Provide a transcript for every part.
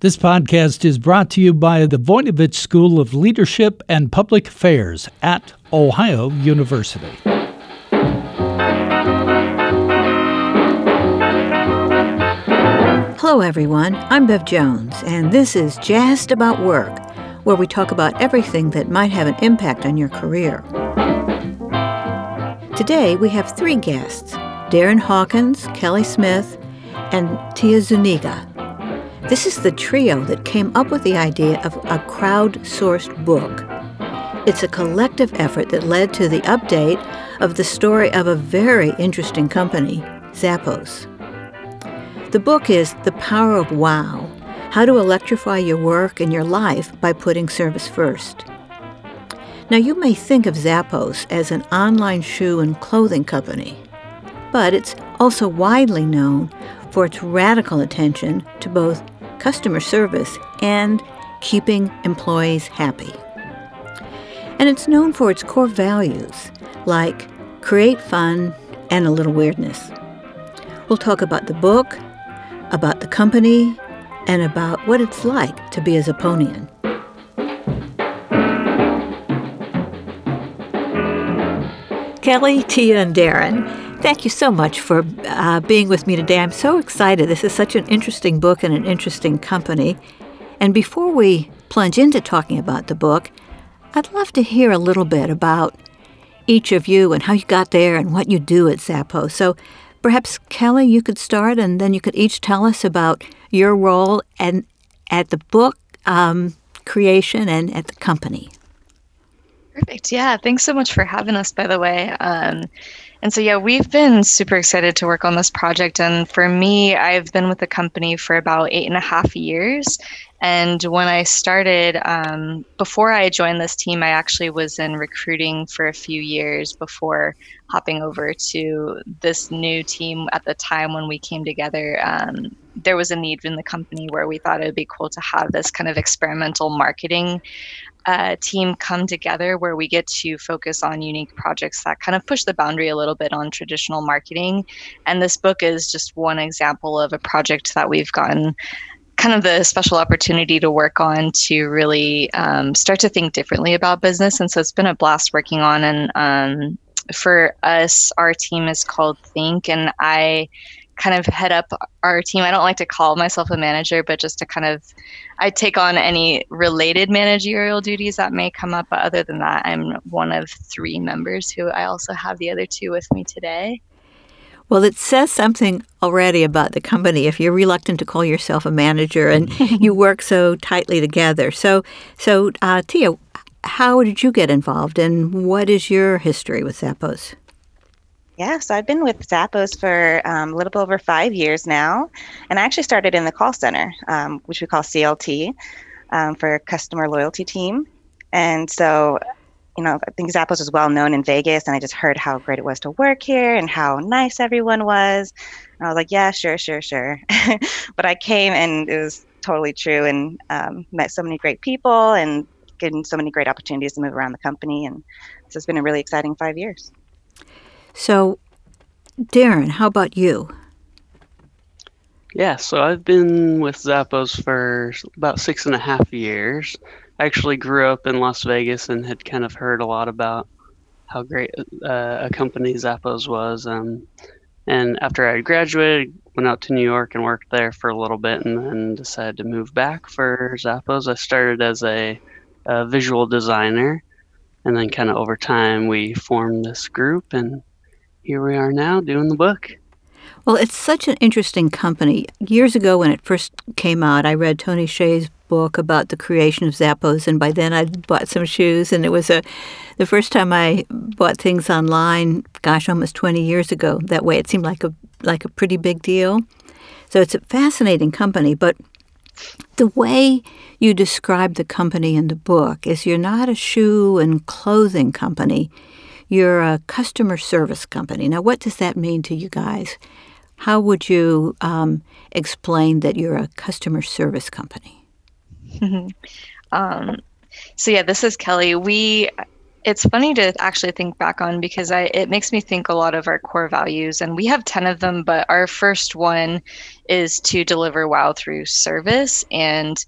This podcast is brought to you by the Voinovich School of Leadership and Public Affairs at Ohio University. Hello, everyone. I'm Bev Jones, and this is Jazzed About Work, where we talk about everything that might have an impact on your career. Today, we have three guests Darren Hawkins, Kelly Smith, and Tia Zuniga. This is the trio that came up with the idea of a crowd-sourced book. It's a collective effort that led to the update of the story of a very interesting company, Zappos. The book is The Power of Wow How to Electrify Your Work and Your Life by Putting Service First. Now, you may think of Zappos as an online shoe and clothing company, but it's also widely known for its radical attention to both customer service, and keeping employees happy. And it's known for its core values like create fun and a little weirdness. We'll talk about the book, about the company, and about what it's like to be a Zapponian. Kelly, Tia, and Darren, Thank you so much for uh, being with me today. I'm so excited. This is such an interesting book and an interesting company. And before we plunge into talking about the book, I'd love to hear a little bit about each of you and how you got there and what you do at Zappos. So perhaps Kelly, you could start, and then you could each tell us about your role and at the book um, creation and at the company. Perfect. Yeah. Thanks so much for having us, by the way. Um, and so, yeah, we've been super excited to work on this project. And for me, I've been with the company for about eight and a half years. And when I started, um, before I joined this team, I actually was in recruiting for a few years before hopping over to this new team at the time when we came together. Um, there was a need in the company where we thought it would be cool to have this kind of experimental marketing uh, team come together where we get to focus on unique projects that kind of push the boundary a little bit on traditional marketing. And this book is just one example of a project that we've gotten kind of the special opportunity to work on to really um, start to think differently about business. And so it's been a blast working on. And um, for us, our team is called Think, and I kind of head up our team. I don't like to call myself a manager, but just to kind of, I take on any related managerial duties that may come up. But other than that, I'm one of three members who I also have the other two with me today. Well, it says something already about the company if you're reluctant to call yourself a manager and you work so tightly together. So, so uh, Tia, how did you get involved, and what is your history with Zappos? Yeah, so I've been with Zappos for um, a little bit over five years now. And I actually started in the call center, um, which we call CLT um, for Customer Loyalty Team. And so, you know, I think Zappos is well known in Vegas. And I just heard how great it was to work here and how nice everyone was. And I was like, yeah, sure, sure, sure. but I came and it was totally true and um, met so many great people and getting so many great opportunities to move around the company. And so it's been a really exciting five years. So, Darren, how about you? Yeah, so I've been with Zappos for about six and a half years. I actually grew up in Las Vegas and had kind of heard a lot about how great uh, a company Zappos was. Um, and after I graduated, went out to New York and worked there for a little bit, and then decided to move back for Zappos. I started as a, a visual designer, and then kind of over time we formed this group and here we are now doing the book. Well, it's such an interesting company. Years ago, when it first came out, I read Tony Hsieh's book about the creation of Zappos, and by then I'd bought some shoes, and it was a the first time I bought things online. Gosh, almost twenty years ago. That way, it seemed like a like a pretty big deal. So it's a fascinating company, but the way you describe the company in the book is you're not a shoe and clothing company. You're a customer service company. Now, what does that mean to you guys? How would you um, explain that you're a customer service company? um, so, yeah, this is Kelly. We it's funny to actually think back on because I it makes me think a lot of our core values and we have 10 of them but our first one is to deliver wow through service and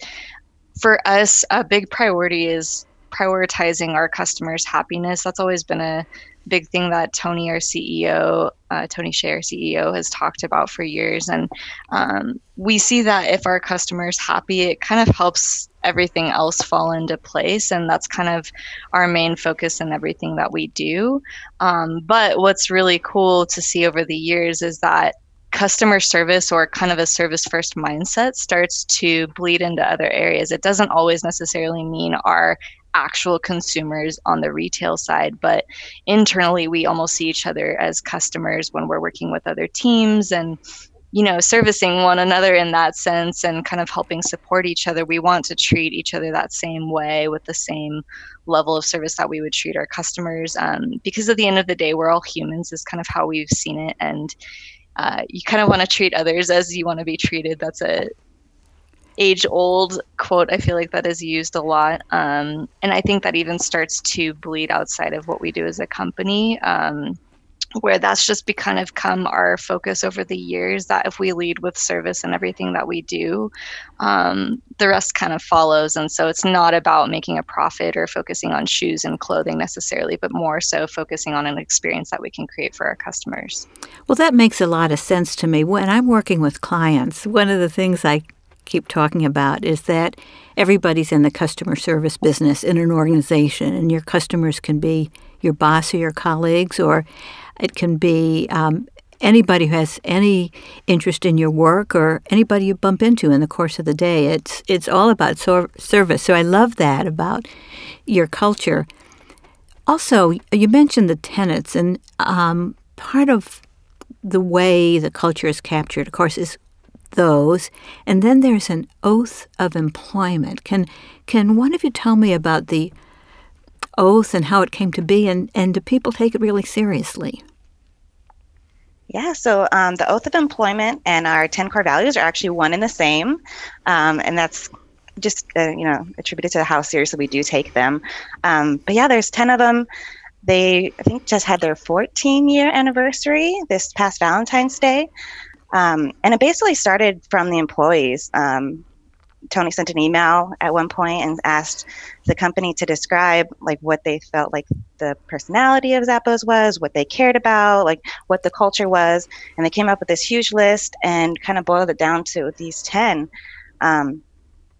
for us a big priority is prioritizing our customers happiness. That's always been a big thing that Tony our CEO uh, Tony Hsieh, our CEO has talked about for years. And um, we see that if our customers happy it kind of helps everything else fall into place. And that's kind of our main focus in everything that we do. Um, but what's really cool to see over the years is that customer service or kind of a service first mindset starts to bleed into other areas. It doesn't always necessarily mean our actual consumers on the retail side but internally we almost see each other as customers when we're working with other teams and you know, servicing one another in that sense and kind of helping support each other. We want to treat each other that same way with the same level of service that we would treat our customers. Um, because at the end of the day, we're all humans, is kind of how we've seen it. And uh, you kind of want to treat others as you want to be treated. That's a age old quote i feel like that is used a lot um, and i think that even starts to bleed outside of what we do as a company um, where that's just be kind of come our focus over the years that if we lead with service and everything that we do um, the rest kind of follows and so it's not about making a profit or focusing on shoes and clothing necessarily but more so focusing on an experience that we can create for our customers. Well that makes a lot of sense to me. When i'm working with clients one of the things i keep talking about is that everybody's in the customer service business in an organization and your customers can be your boss or your colleagues or it can be um, anybody who has any interest in your work or anybody you bump into in the course of the day. It's it's all about so- service. So I love that about your culture. Also, you mentioned the tenets, and um, part of the way the culture is captured, of course, is those. And then there's an oath of employment. Can can one of you tell me about the oath and how it came to be, and, and do people take it really seriously? Yeah, so um, the oath of employment and our 10 core values are actually one and the same. Um, and that's just, uh, you know, attributed to how seriously we do take them. Um, but yeah, there's 10 of them. They, I think, just had their 14 year anniversary this past Valentine's Day. Um, and it basically started from the employees. Um, Tony sent an email at one point and asked the company to describe like what they felt like the personality of Zappos was, what they cared about, like what the culture was, and they came up with this huge list and kind of boiled it down to these ten. Um,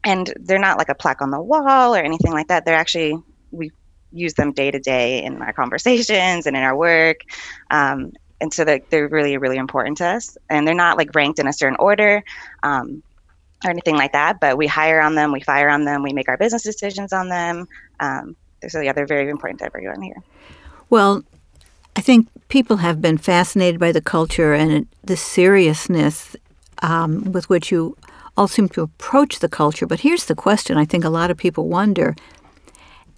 and they're not like a plaque on the wall or anything like that. They're actually we use them day to day in our conversations and in our work. Um, and so they're, they're really really important to us and they're not like ranked in a certain order um, or anything like that. But we hire on them, we fire on them, we make our business decisions on them. Um, so yeah, they're very important to everyone here. Well, I think people have been fascinated by the culture and the seriousness um, with which you all seem to approach the culture. But here's the question: I think a lot of people wonder.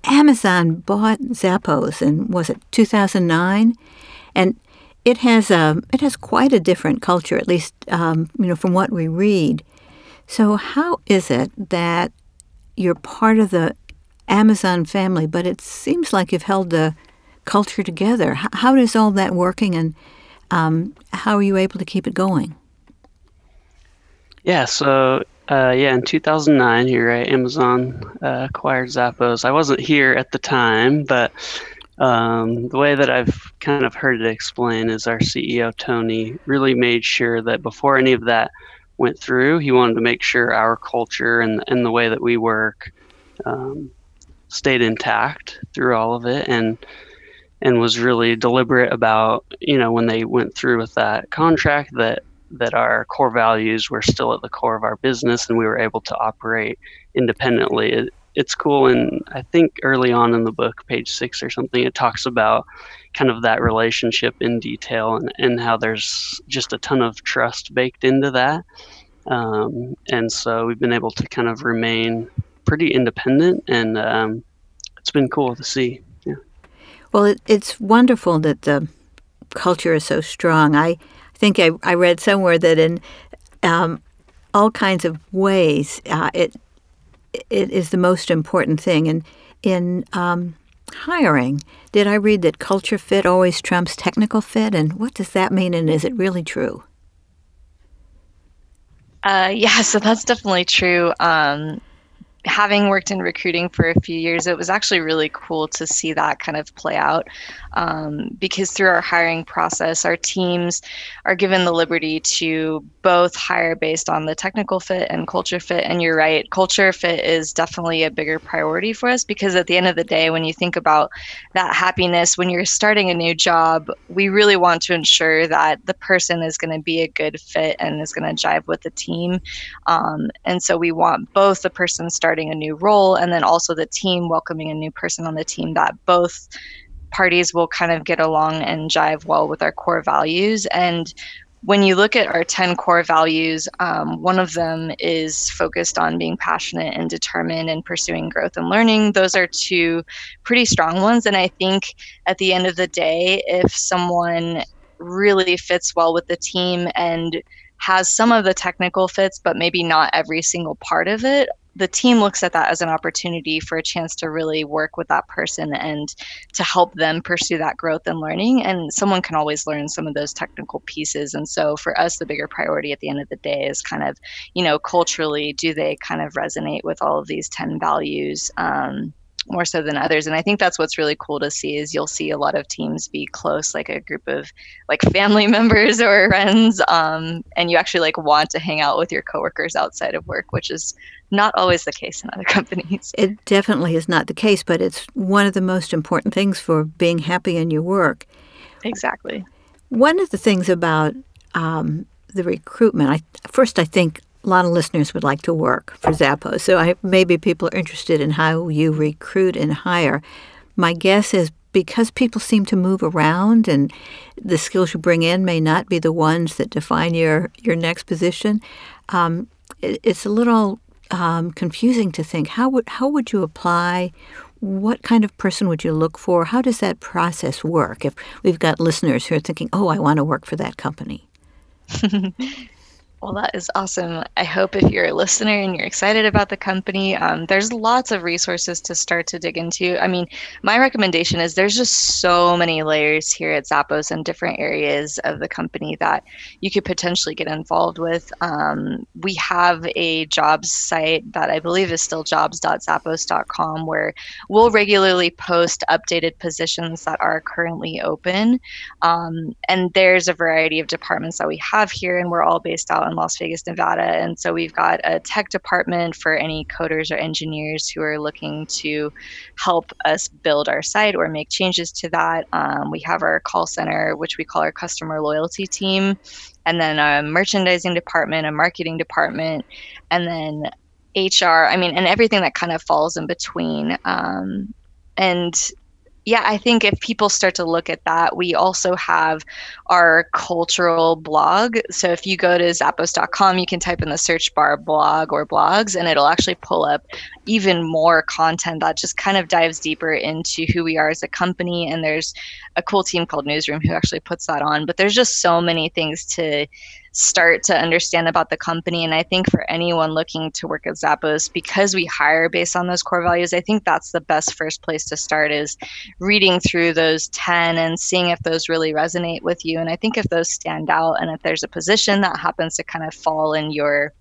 Amazon bought Zappos in was it 2009, and it has a um, it has quite a different culture, at least um, you know from what we read. So, how is it that you're part of the Amazon family, but it seems like you've held the culture together? How is all that working, and um, how are you able to keep it going? Yeah, so uh, yeah, in 2009, you're right, Amazon uh, acquired Zappos. I wasn't here at the time, but um, the way that I've kind of heard it explained is our CEO, Tony, really made sure that before any of that went through. He wanted to make sure our culture and and the way that we work um, stayed intact through all of it, and and was really deliberate about you know when they went through with that contract that that our core values were still at the core of our business and we were able to operate independently. It, it's cool and I think early on in the book, page six or something, it talks about kind of that relationship in detail and, and how there's just a ton of trust baked into that. Um, and so we've been able to kind of remain pretty independent and um, it's been cool to see. Yeah. Well, it, it's wonderful that the culture is so strong. I think I, I read somewhere that in um, all kinds of ways, uh, it it is the most important thing. And in um, hiring, did I read that culture fit always trumps technical fit? And what does that mean? And is it really true? Uh, yeah, so that's definitely true. Um, having worked in recruiting for a few years, it was actually really cool to see that kind of play out. Um, because through our hiring process, our teams are given the liberty to both hire based on the technical fit and culture fit. And you're right, culture fit is definitely a bigger priority for us because at the end of the day, when you think about that happiness, when you're starting a new job, we really want to ensure that the person is going to be a good fit and is going to jive with the team. Um, and so we want both the person starting starting a new role and then also the team welcoming a new person on the team that both parties will kind of get along and jive well with our core values and when you look at our 10 core values, um, one of them is focused on being passionate and determined and pursuing growth and learning. Those are two pretty strong ones. And I think at the end of the day, if someone really fits well with the team and has some of the technical fits, but maybe not every single part of it, the team looks at that as an opportunity for a chance to really work with that person and to help them pursue that growth and learning. And someone can always learn some of those technical pieces. And so for us, the bigger priority at the end of the day is kind of, you know, culturally, do they kind of resonate with all of these 10 values? Um, more so than others and i think that's what's really cool to see is you'll see a lot of teams be close like a group of like family members or friends um, and you actually like want to hang out with your coworkers outside of work which is not always the case in other companies it definitely is not the case but it's one of the most important things for being happy in your work exactly one of the things about um, the recruitment I, first i think a lot of listeners would like to work for Zappos. So I, maybe people are interested in how you recruit and hire. My guess is because people seem to move around and the skills you bring in may not be the ones that define your, your next position, um, it, it's a little um, confusing to think how would, how would you apply? What kind of person would you look for? How does that process work if we've got listeners who are thinking, oh, I want to work for that company? Well, that is awesome. I hope if you're a listener and you're excited about the company, um, there's lots of resources to start to dig into. I mean, my recommendation is there's just so many layers here at Zappos and different areas of the company that you could potentially get involved with. Um, we have a jobs site that I believe is still jobs.zappos.com where we'll regularly post updated positions that are currently open. Um, and there's a variety of departments that we have here, and we're all based out Las Vegas, Nevada. And so we've got a tech department for any coders or engineers who are looking to help us build our site or make changes to that. Um, we have our call center, which we call our customer loyalty team, and then a merchandising department, a marketing department, and then HR. I mean, and everything that kind of falls in between. Um, and yeah, I think if people start to look at that, we also have our cultural blog. So if you go to zappos.com, you can type in the search bar blog or blogs, and it'll actually pull up even more content that just kind of dives deeper into who we are as a company. And there's a cool team called Newsroom who actually puts that on. But there's just so many things to start to understand about the company. And I think for anyone looking to work at Zappos, because we hire based on those core values, I think that's the best first place to start is reading through those 10 and seeing if those really resonate with you. And I think if those stand out and if there's a position that happens to kind of fall in your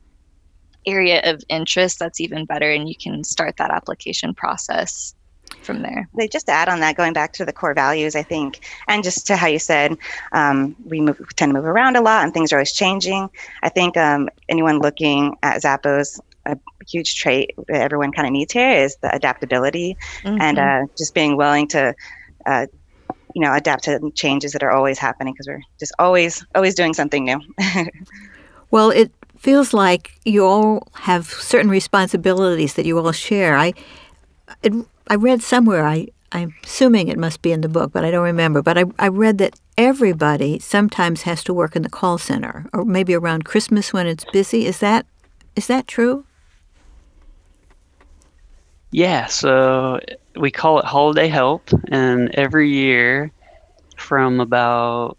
area of interest, that's even better. And you can start that application process from there. They just add on that, going back to the core values, I think, and just to how you said, um, we move, tend to move around a lot and things are always changing. I think um, anyone looking at Zappos, a huge trait that everyone kind of needs here is the adaptability mm-hmm. and uh, just being willing to, uh, you know, adapt to changes that are always happening because we're just always, always doing something new. well, it feels like you all have certain responsibilities that you all share. I, it I read somewhere, I, I'm assuming it must be in the book, but I don't remember. But I, I read that everybody sometimes has to work in the call center, or maybe around Christmas when it's busy. Is that is that true? Yeah, so we call it holiday help, and every year from about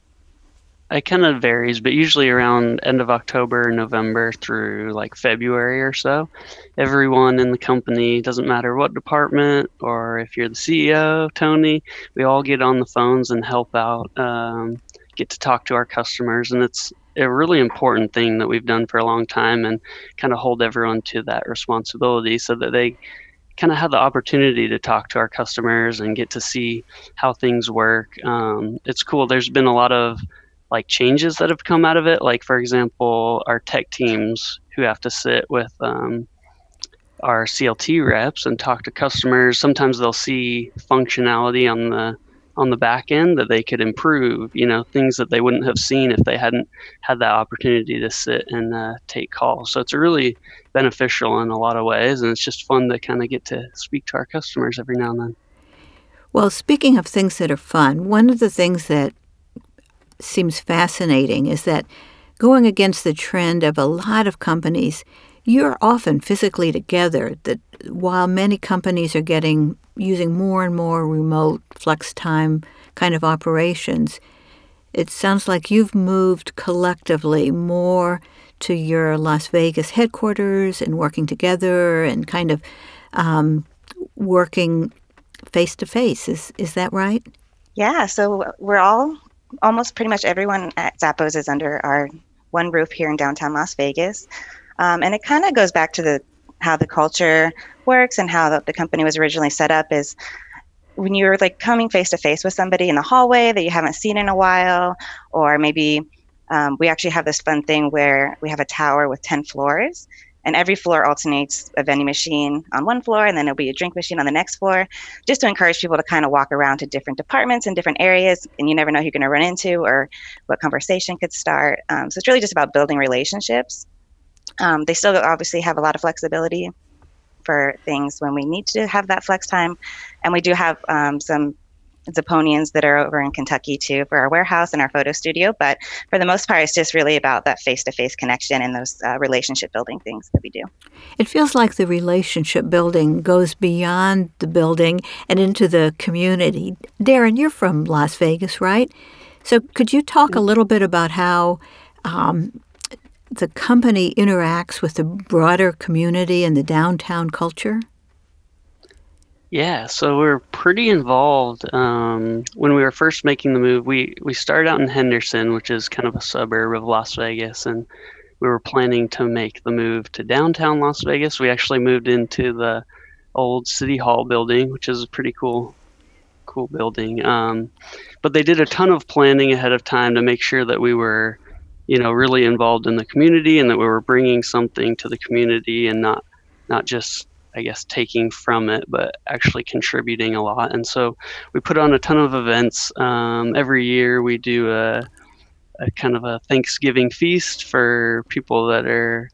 it kind of varies, but usually around end of October, November through like February or so. Everyone in the company, doesn't matter what department or if you're the CEO, Tony, we all get on the phones and help out, um, get to talk to our customers. And it's a really important thing that we've done for a long time and kind of hold everyone to that responsibility so that they kind of have the opportunity to talk to our customers and get to see how things work. Um, it's cool. There's been a lot of like changes that have come out of it. Like for example, our tech teams who have to sit with um, our CLT reps and talk to customers. Sometimes they'll see functionality on the on the back end that they could improve. You know, things that they wouldn't have seen if they hadn't had that opportunity to sit and uh, take calls. So it's really beneficial in a lot of ways, and it's just fun to kind of get to speak to our customers every now and then. Well, speaking of things that are fun, one of the things that seems fascinating is that going against the trend of a lot of companies, you're often physically together. That while many companies are getting using more and more remote flex time kind of operations, it sounds like you've moved collectively more to your Las Vegas headquarters and working together and kind of um, working face to face. Is is that right? Yeah. So we're all almost pretty much everyone at Zappos is under our one roof here in downtown Las Vegas, um, and it kind of goes back to the how the culture works and how the, the company was originally set up. Is when you're like coming face to face with somebody in the hallway that you haven't seen in a while, or maybe um, we actually have this fun thing where we have a tower with 10 floors and every floor alternates a vending machine on one floor and then there'll be a drink machine on the next floor just to encourage people to kind of walk around to different departments and different areas and you never know who you're going to run into or what conversation could start. Um, so it's really just about building relationships. Um, they still obviously have a lot of flexibility for things when we need to have that flex time. And we do have um, some Zapponians that are over in Kentucky too for our warehouse and our photo studio. But for the most part, it's just really about that face to face connection and those uh, relationship building things that we do. It feels like the relationship building goes beyond the building and into the community. Darren, you're from Las Vegas, right? So could you talk a little bit about how um, the company interacts with the broader community and the downtown culture? Yeah, so we are pretty involved. Um, when we were first making the move, we, we started out in Henderson, which is kind of a suburb of Las Vegas, and we were planning to make the move to downtown Las Vegas. We actually moved into the old City Hall building, which is a pretty cool cool building. Um, but they did a ton of planning ahead of time to make sure that we were, you know, really involved in the community and that we were bringing something to the community and not not just I guess, taking from it, but actually contributing a lot. And so we put on a ton of events. Um, every year we do a, a, kind of a Thanksgiving feast for people that are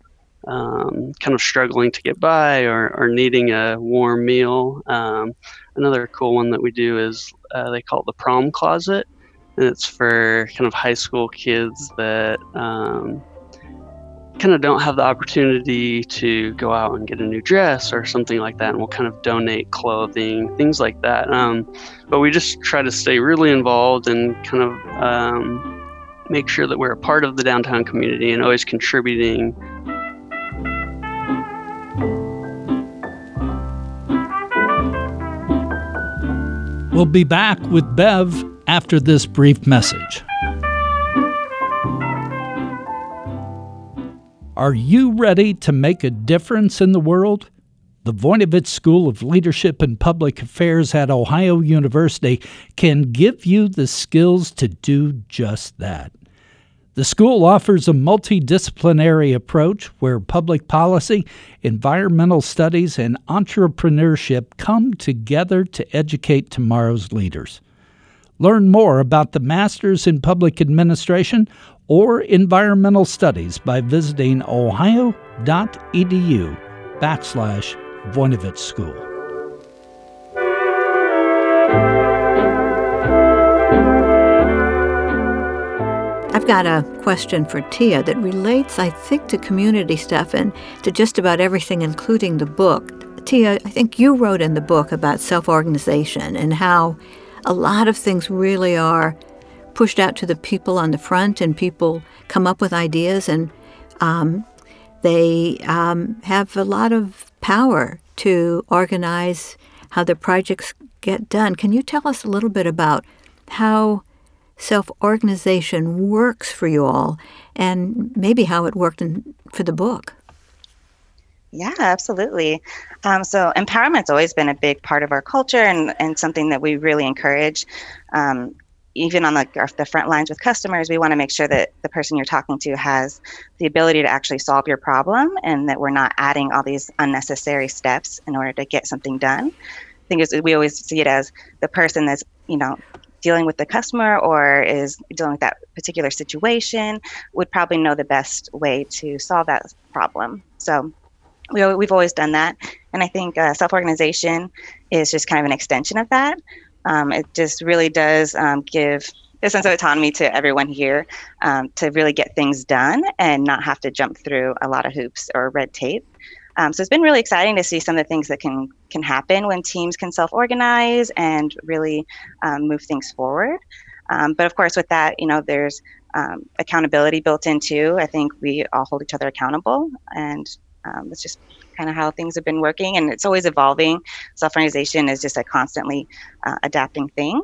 um, kind of struggling to get by or, or needing a warm meal. Um, another cool one that we do is uh, they call it the prom closet. And it's for kind of high school kids that um, kind of don't have the opportunity to go out and get a new dress or something like that and we'll kind of donate clothing things like that um, but we just try to stay really involved and kind of um, make sure that we're a part of the downtown community and always contributing We'll be back with Bev after this brief message. Are you ready to make a difference in the world? The Voinovich School of Leadership and Public Affairs at Ohio University can give you the skills to do just that. The school offers a multidisciplinary approach where public policy, environmental studies, and entrepreneurship come together to educate tomorrow's leaders. Learn more about the Masters in Public Administration or environmental studies by visiting ohio.edu backslash Voinovich School. I've got a question for Tia that relates, I think, to community stuff and to just about everything, including the book. Tia, I think you wrote in the book about self organization and how a lot of things really are pushed out to the people on the front, and people come up with ideas, and um, they um, have a lot of power to organize how the projects get done. Can you tell us a little bit about how self organization works for you all and maybe how it worked in, for the book? Yeah, absolutely. Um, so empowerment's always been a big part of our culture and, and something that we really encourage. Um, even on the, the front lines with customers, we want to make sure that the person you're talking to has the ability to actually solve your problem and that we're not adding all these unnecessary steps in order to get something done. I think we always see it as the person that's, you know, dealing with the customer or is dealing with that particular situation would probably know the best way to solve that problem. So we, we've always done that. And I think uh, self organization is just kind of an extension of that. Um, it just really does um, give a sense of autonomy to everyone here um, to really get things done and not have to jump through a lot of hoops or red tape. Um, so it's been really exciting to see some of the things that can can happen when teams can self-organize and really um, move things forward. Um, but of course, with that, you know, there's accountability built into. I think we all hold each other accountable, and um, it's just kind of how things have been working, and it's always evolving. Self organization is just a constantly uh, adapting thing.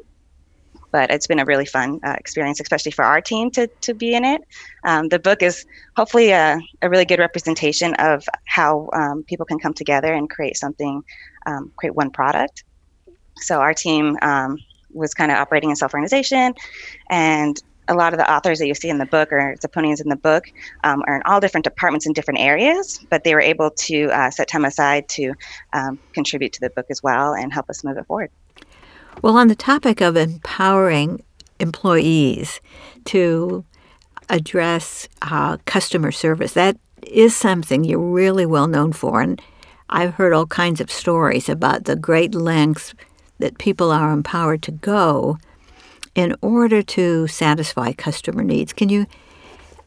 But it's been a really fun uh, experience, especially for our team to, to be in it. Um, the book is hopefully a, a, really good representation of how um, people can come together and create something, um, create one product. So our team um, was kind of operating in self-organization and a lot of the authors that you see in the book or Zapponians in the book um, are in all different departments in different areas, but they were able to uh, set time aside to um, contribute to the book as well and help us move it forward. Well, on the topic of empowering employees to address uh, customer service, that is something you're really well known for. And I've heard all kinds of stories about the great lengths that people are empowered to go in order to satisfy customer needs. Can you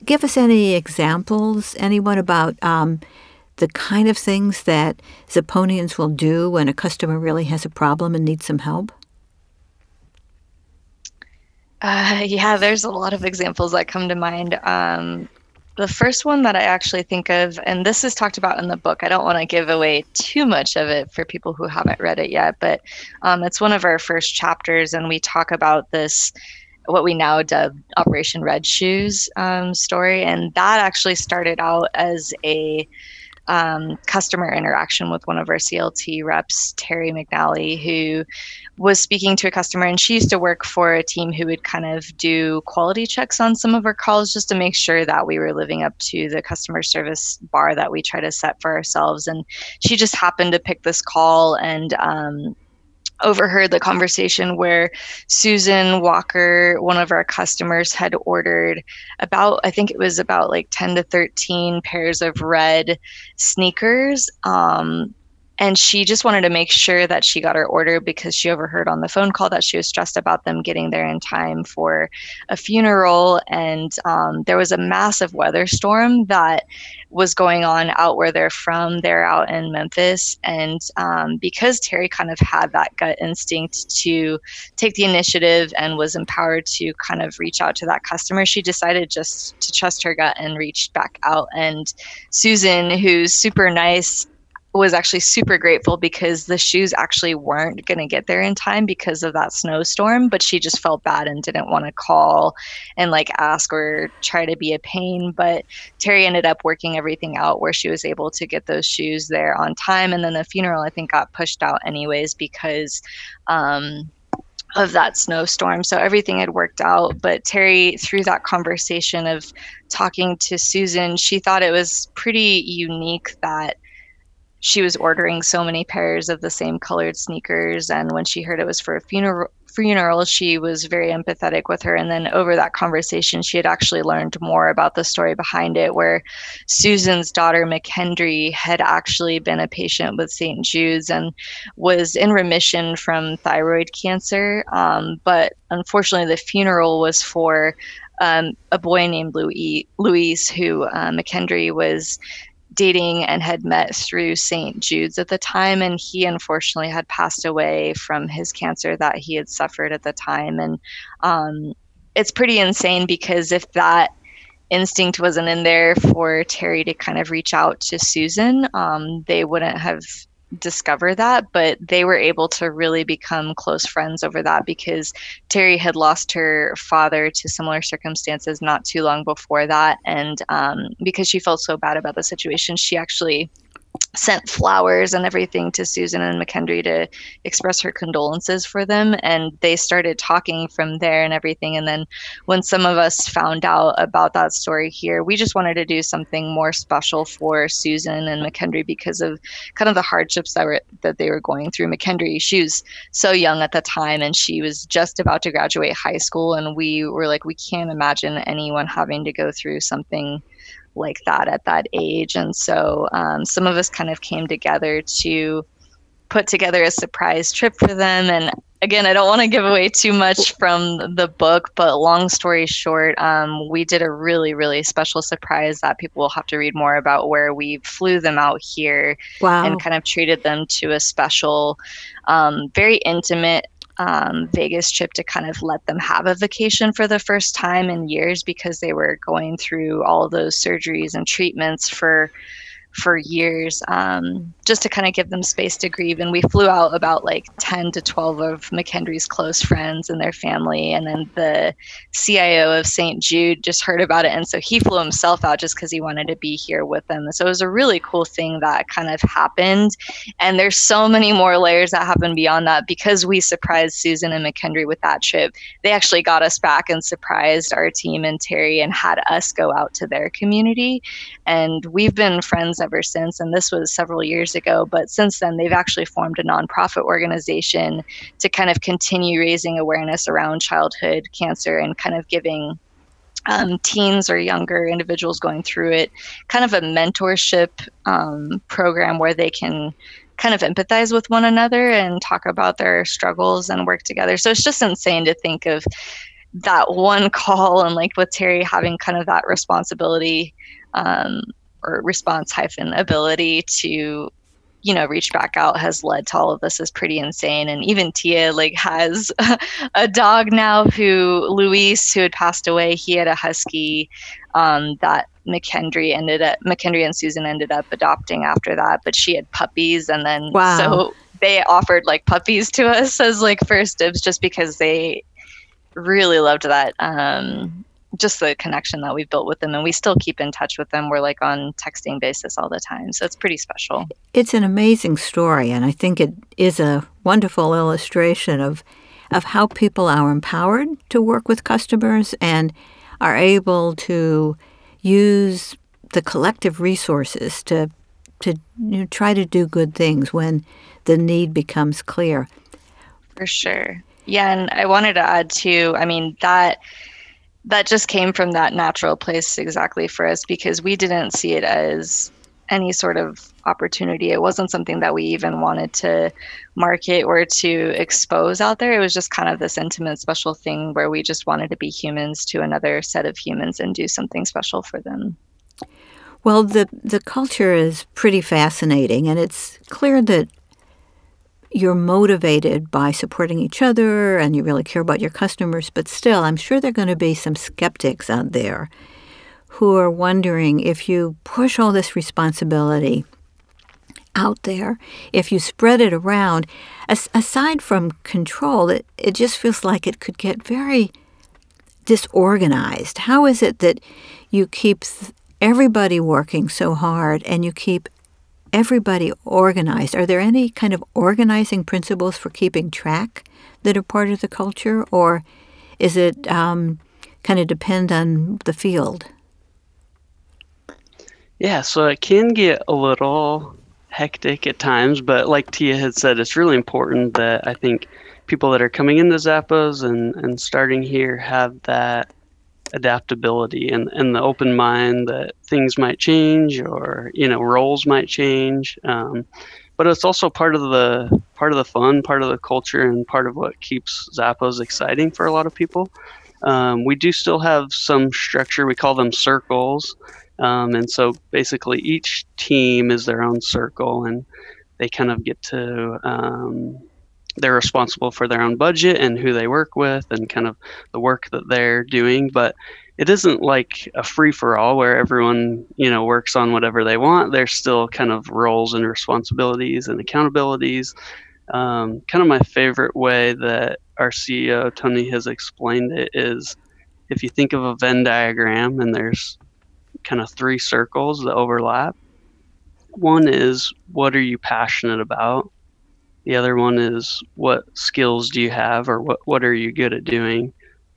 give us any examples, anyone, about um, the kind of things that Zapponians will do when a customer really has a problem and needs some help? Uh, yeah, there's a lot of examples that come to mind. Um, the first one that I actually think of, and this is talked about in the book, I don't want to give away too much of it for people who haven't read it yet, but um, it's one of our first chapters, and we talk about this, what we now dub Operation Red Shoes um, story. And that actually started out as a um, customer interaction with one of our CLT reps, Terry McNally, who was speaking to a customer and she used to work for a team who would kind of do quality checks on some of our calls just to make sure that we were living up to the customer service bar that we try to set for ourselves. And she just happened to pick this call and um, overheard the conversation where Susan Walker, one of our customers, had ordered about, I think it was about like 10 to 13 pairs of red sneakers. Um, and she just wanted to make sure that she got her order because she overheard on the phone call that she was stressed about them getting there in time for a funeral. And um, there was a massive weather storm that was going on out where they're from. They're out in memphis. And um, because terry kind of had that gut instinct to take the initiative and was empowered to kind of reach out to that customer she decided just to trust her gut and reached back out. And susan who's super nice was actually super grateful because the shoes actually weren't going to get there in time because of that snowstorm but she just felt bad and didn't want to call and like ask or try to be a pain but terry ended up working everything out where she was able to get those shoes there on time and then the funeral i think got pushed out anyways because um, of that snowstorm. So everything had worked out. But Terry, through that conversation of talking to Susan, she thought it was pretty unique that she was ordering so many pairs of the same colored sneakers and when she heard it was for a funeral funeral she was very empathetic with her. And then over that conversation she had actually learned more about the story behind it where susan's daughter mckendry had actually been a patient with st jude's and was in remission from thyroid cancer. Um, but unfortunately the funeral was for um, a boy named Louis, Luis, who uh, McKendry was dating and had met through St. Jude's at the time. And he unfortunately had passed away from his cancer that he had suffered at the time. And um, it's pretty insane because if that instinct wasn't in there for Terry to kind of reach out to Susan, um, they wouldn't have discovered that, but they were able to really become close friends over that because Terry had lost her father to similar circumstances not too long before that. And um, because she felt so bad about the situation, she actually sent flowers and everything to Susan and McKendry to express her condolences for them. And they started talking from there and everything. And then when some of us found out about that story here, we just wanted to do something more special for Susan and McKendry because of kind of the hardships that were that they were going through. McKendry, she was so young at the time and she was just about to graduate high school. And we were like, we can't imagine anyone having to go through something like that at that age. And so um, some of us kind of came together to put together a surprise trip for them. And again, I don't want to give away too much from the book, but long story short, um, we did a really, really special surprise that people will have to read more about where we flew them out here wow. and kind of treated them to a special, um, very intimate um, Vegas trip to kind of let them have a vacation for the first time in years because they were going through all those surgeries and treatments for for years um, just to kind of give them space to grieve. And we flew out about like 10 to 12 of McKendry's close friends and their family. And then the CIO of St. Jude just heard about it. And so he flew himself out just because he wanted to be here with them. So it was a really cool thing that kind of happened. And there's so many more layers that happen beyond that because we surprised Susan and McKendry with that trip. They actually got us back and surprised our team and Terry and had us go out to their community. And we've been friends ever since. And this was several years ago. But since then, they've actually formed a nonprofit organization to kind of continue raising awareness around childhood cancer and kind of giving um, teens or younger individuals going through it kind of a mentorship um, program where they can kind of empathize with one another and talk about their struggles and work together. So it's just insane to think of that one call and like with Terry having kind of that responsibility um, or response hyphen ability to you know reach back out has led to all of this is pretty insane and even tia like has a dog now who luis who had passed away he had a husky um, that mckendry ended up mckendry and susan ended up adopting after that but she had puppies and then wow. so they offered like puppies to us as like first dibs just because they really loved that um, just the connection that we've built with them and we still keep in touch with them. We're like on texting basis all the time so it's pretty special. It's an amazing story and i think it is a wonderful illustration of of how people are empowered to work with customers and are able to use the collective resources to to you know, try to do good things when the need becomes clear. For sure. Yeah and i wanted to add too i mean that that just came from that natural place exactly for us because we didn't see it as any sort of opportunity. It wasn't something that we even wanted to market or to expose out there. It was just kind of this intimate, special thing where we just wanted to be humans to another set of humans and do something special for them. Well, the the culture is pretty fascinating, and it's clear that you're motivated by supporting each other and you really care about your customers, but still, I'm sure there are going to be some skeptics out there who are wondering if you push all this responsibility out there, if you spread it around, as, aside from control, it, it just feels like it could get very disorganized. How is it that you keep everybody working so hard and you keep everybody organized. Are there any kind of organizing principles for keeping track that are part of the culture, or is it um, kind of depend on the field? Yeah, so it can get a little hectic at times, but like Tia had said, it's really important that I think people that are coming into Zappos and, and starting here have that adaptability and, and the open mind that things might change or you know roles might change. Um, but it's also part of the part of the fun part of the culture and part of what keeps zappos exciting for a lot of people. Um, we do still have some structure. We call them circles. Um, and so basically each team is their own circle and they kind of get to um, they're responsible for their own budget and who they work with and kind of the work that they're doing. But it isn't like a free for all where everyone you know works on whatever they want. There's still kind of roles and responsibilities and accountabilities. Um, kind of my favorite way that our CEO Tony has explained it is if you think of a Venn diagram and there's kind of three circles that overlap. One is what are you passionate about? The other one is what skills do you have or what, what are you good at doing?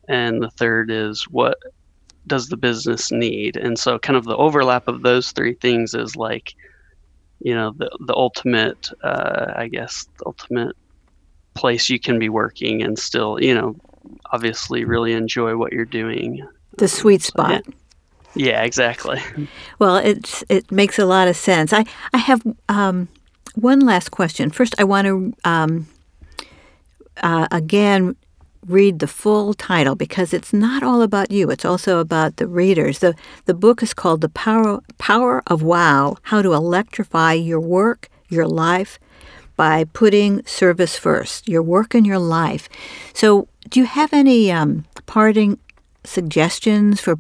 And the third is what does the business need? And so kind of the overlap of those three things is like, you know, the, the ultimate, uh, I guess, the ultimate place you can be working and still, you know, obviously really enjoy what you're doing. The sweet spot. Yeah. Yeah, exactly. Well, it's it makes a lot of sense. I I have um, one last question. First, I want to um, uh, again read the full title because it's not all about you. It's also about the readers. the The book is called "The Power Power of Wow: How to Electrify Your Work, Your Life." By putting service first, your work and your life. So, do you have any um, parting suggestions for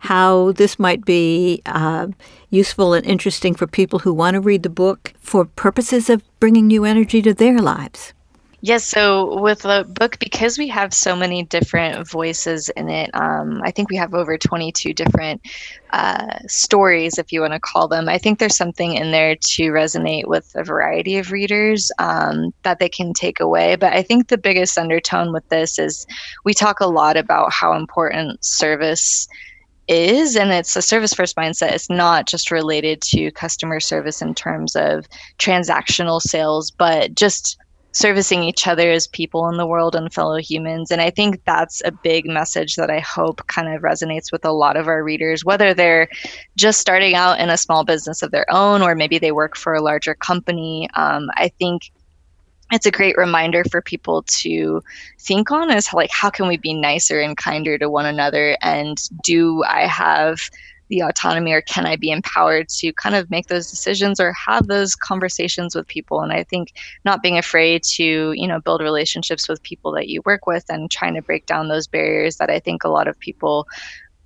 how this might be uh, useful and interesting for people who want to read the book for purposes of bringing new energy to their lives. Yes, so with the book, because we have so many different voices in it, um, I think we have over 22 different uh, stories, if you want to call them. I think there's something in there to resonate with a variety of readers um, that they can take away. But I think the biggest undertone with this is we talk a lot about how important service is and it's a service first mindset. It's not just related to customer service in terms of transactional sales but just servicing each other as people in the world and fellow humans. And i think that's a big message that i hope kind of resonates with a lot of our readers whether they're just starting out in a small business of their own or maybe they work for a larger company. Um, i think it's a great reminder for people to think on is like how can we be nicer and kinder to one another? And do i have the autonomy or can i be empowered to kind of make those decisions or have those conversations with people? And i think not being afraid to you know build relationships with people that you work with and trying to break down those barriers that i think a lot of people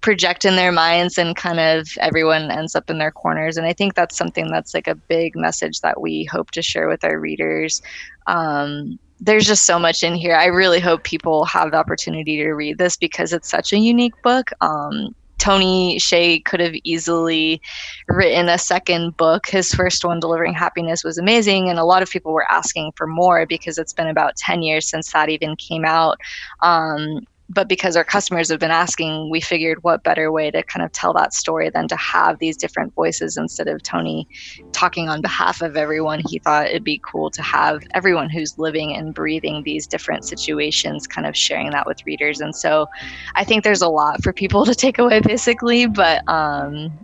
project in their minds and kind of everyone ends up in their corners. And i think that's something that's like a big message that we hope to share with our readers um, there's just so much in here i really hope people have the opportunity to read this because it's such a unique book um, Tony Hsieh could have easily written a second book. His first one, Delivering Happiness, was amazing, and a lot of people were asking for more because it's been about 10 years since that even came out. Um, but because our customers have been asking, we figured what better way to kind of tell that story than to have these different voices instead of Tony talking on behalf of everyone. He thought it'd be cool to have everyone who's living and breathing these different situations kind of sharing that with readers. And so I think there's a lot for people to take away basically, but um,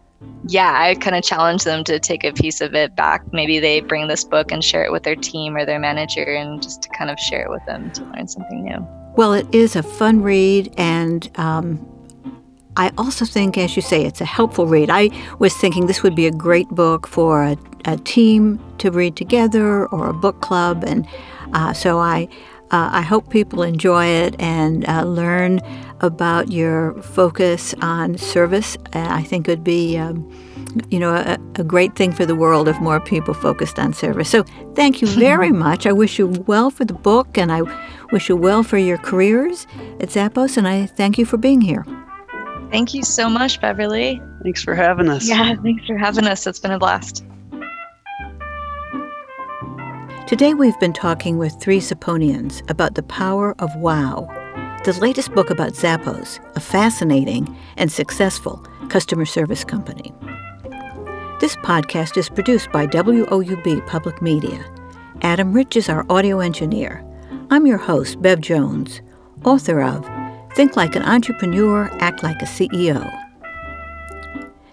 yeah, I kind of challenge them to take a piece of it back. Maybe they bring this book and share it with their team or their manager and just to kind of share it with them to learn something new. Well, it is a fun read, and um, I also think, as you say, it's a helpful read. I was thinking this would be a great book for a, a team to read together or a book club, and uh, so I. Uh, I hope people enjoy it and uh, learn about your focus on service. I think it would be um, you know, a, a, great thing for the world if more people focused on service. So thank you very much. I wish you well for the book and I wish you well for your careers at Zappos, and I thank you for being here. Thank you so much, Beverly. Thanks for having us. Yeah, thanks for having us. It's been a blast. Today we've been talking with three Zapponians about the power of wow, the latest book about Zappos, a fascinating and successful customer service company. This podcast is produced by WOUB Public Media. Adam Rich is our audio engineer. I'm your host, Bev Jones, author of Think Like an Entrepreneur, Act Like a CEO.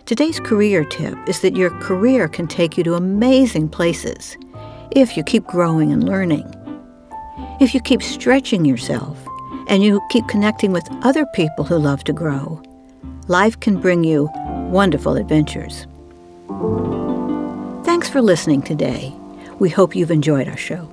Today's career tip is that your career can take you to amazing places if you keep growing and learning. If you keep stretching yourself and you keep connecting with other people who love to grow, life can bring you wonderful adventures. Thanks for listening today. We hope you've enjoyed our show.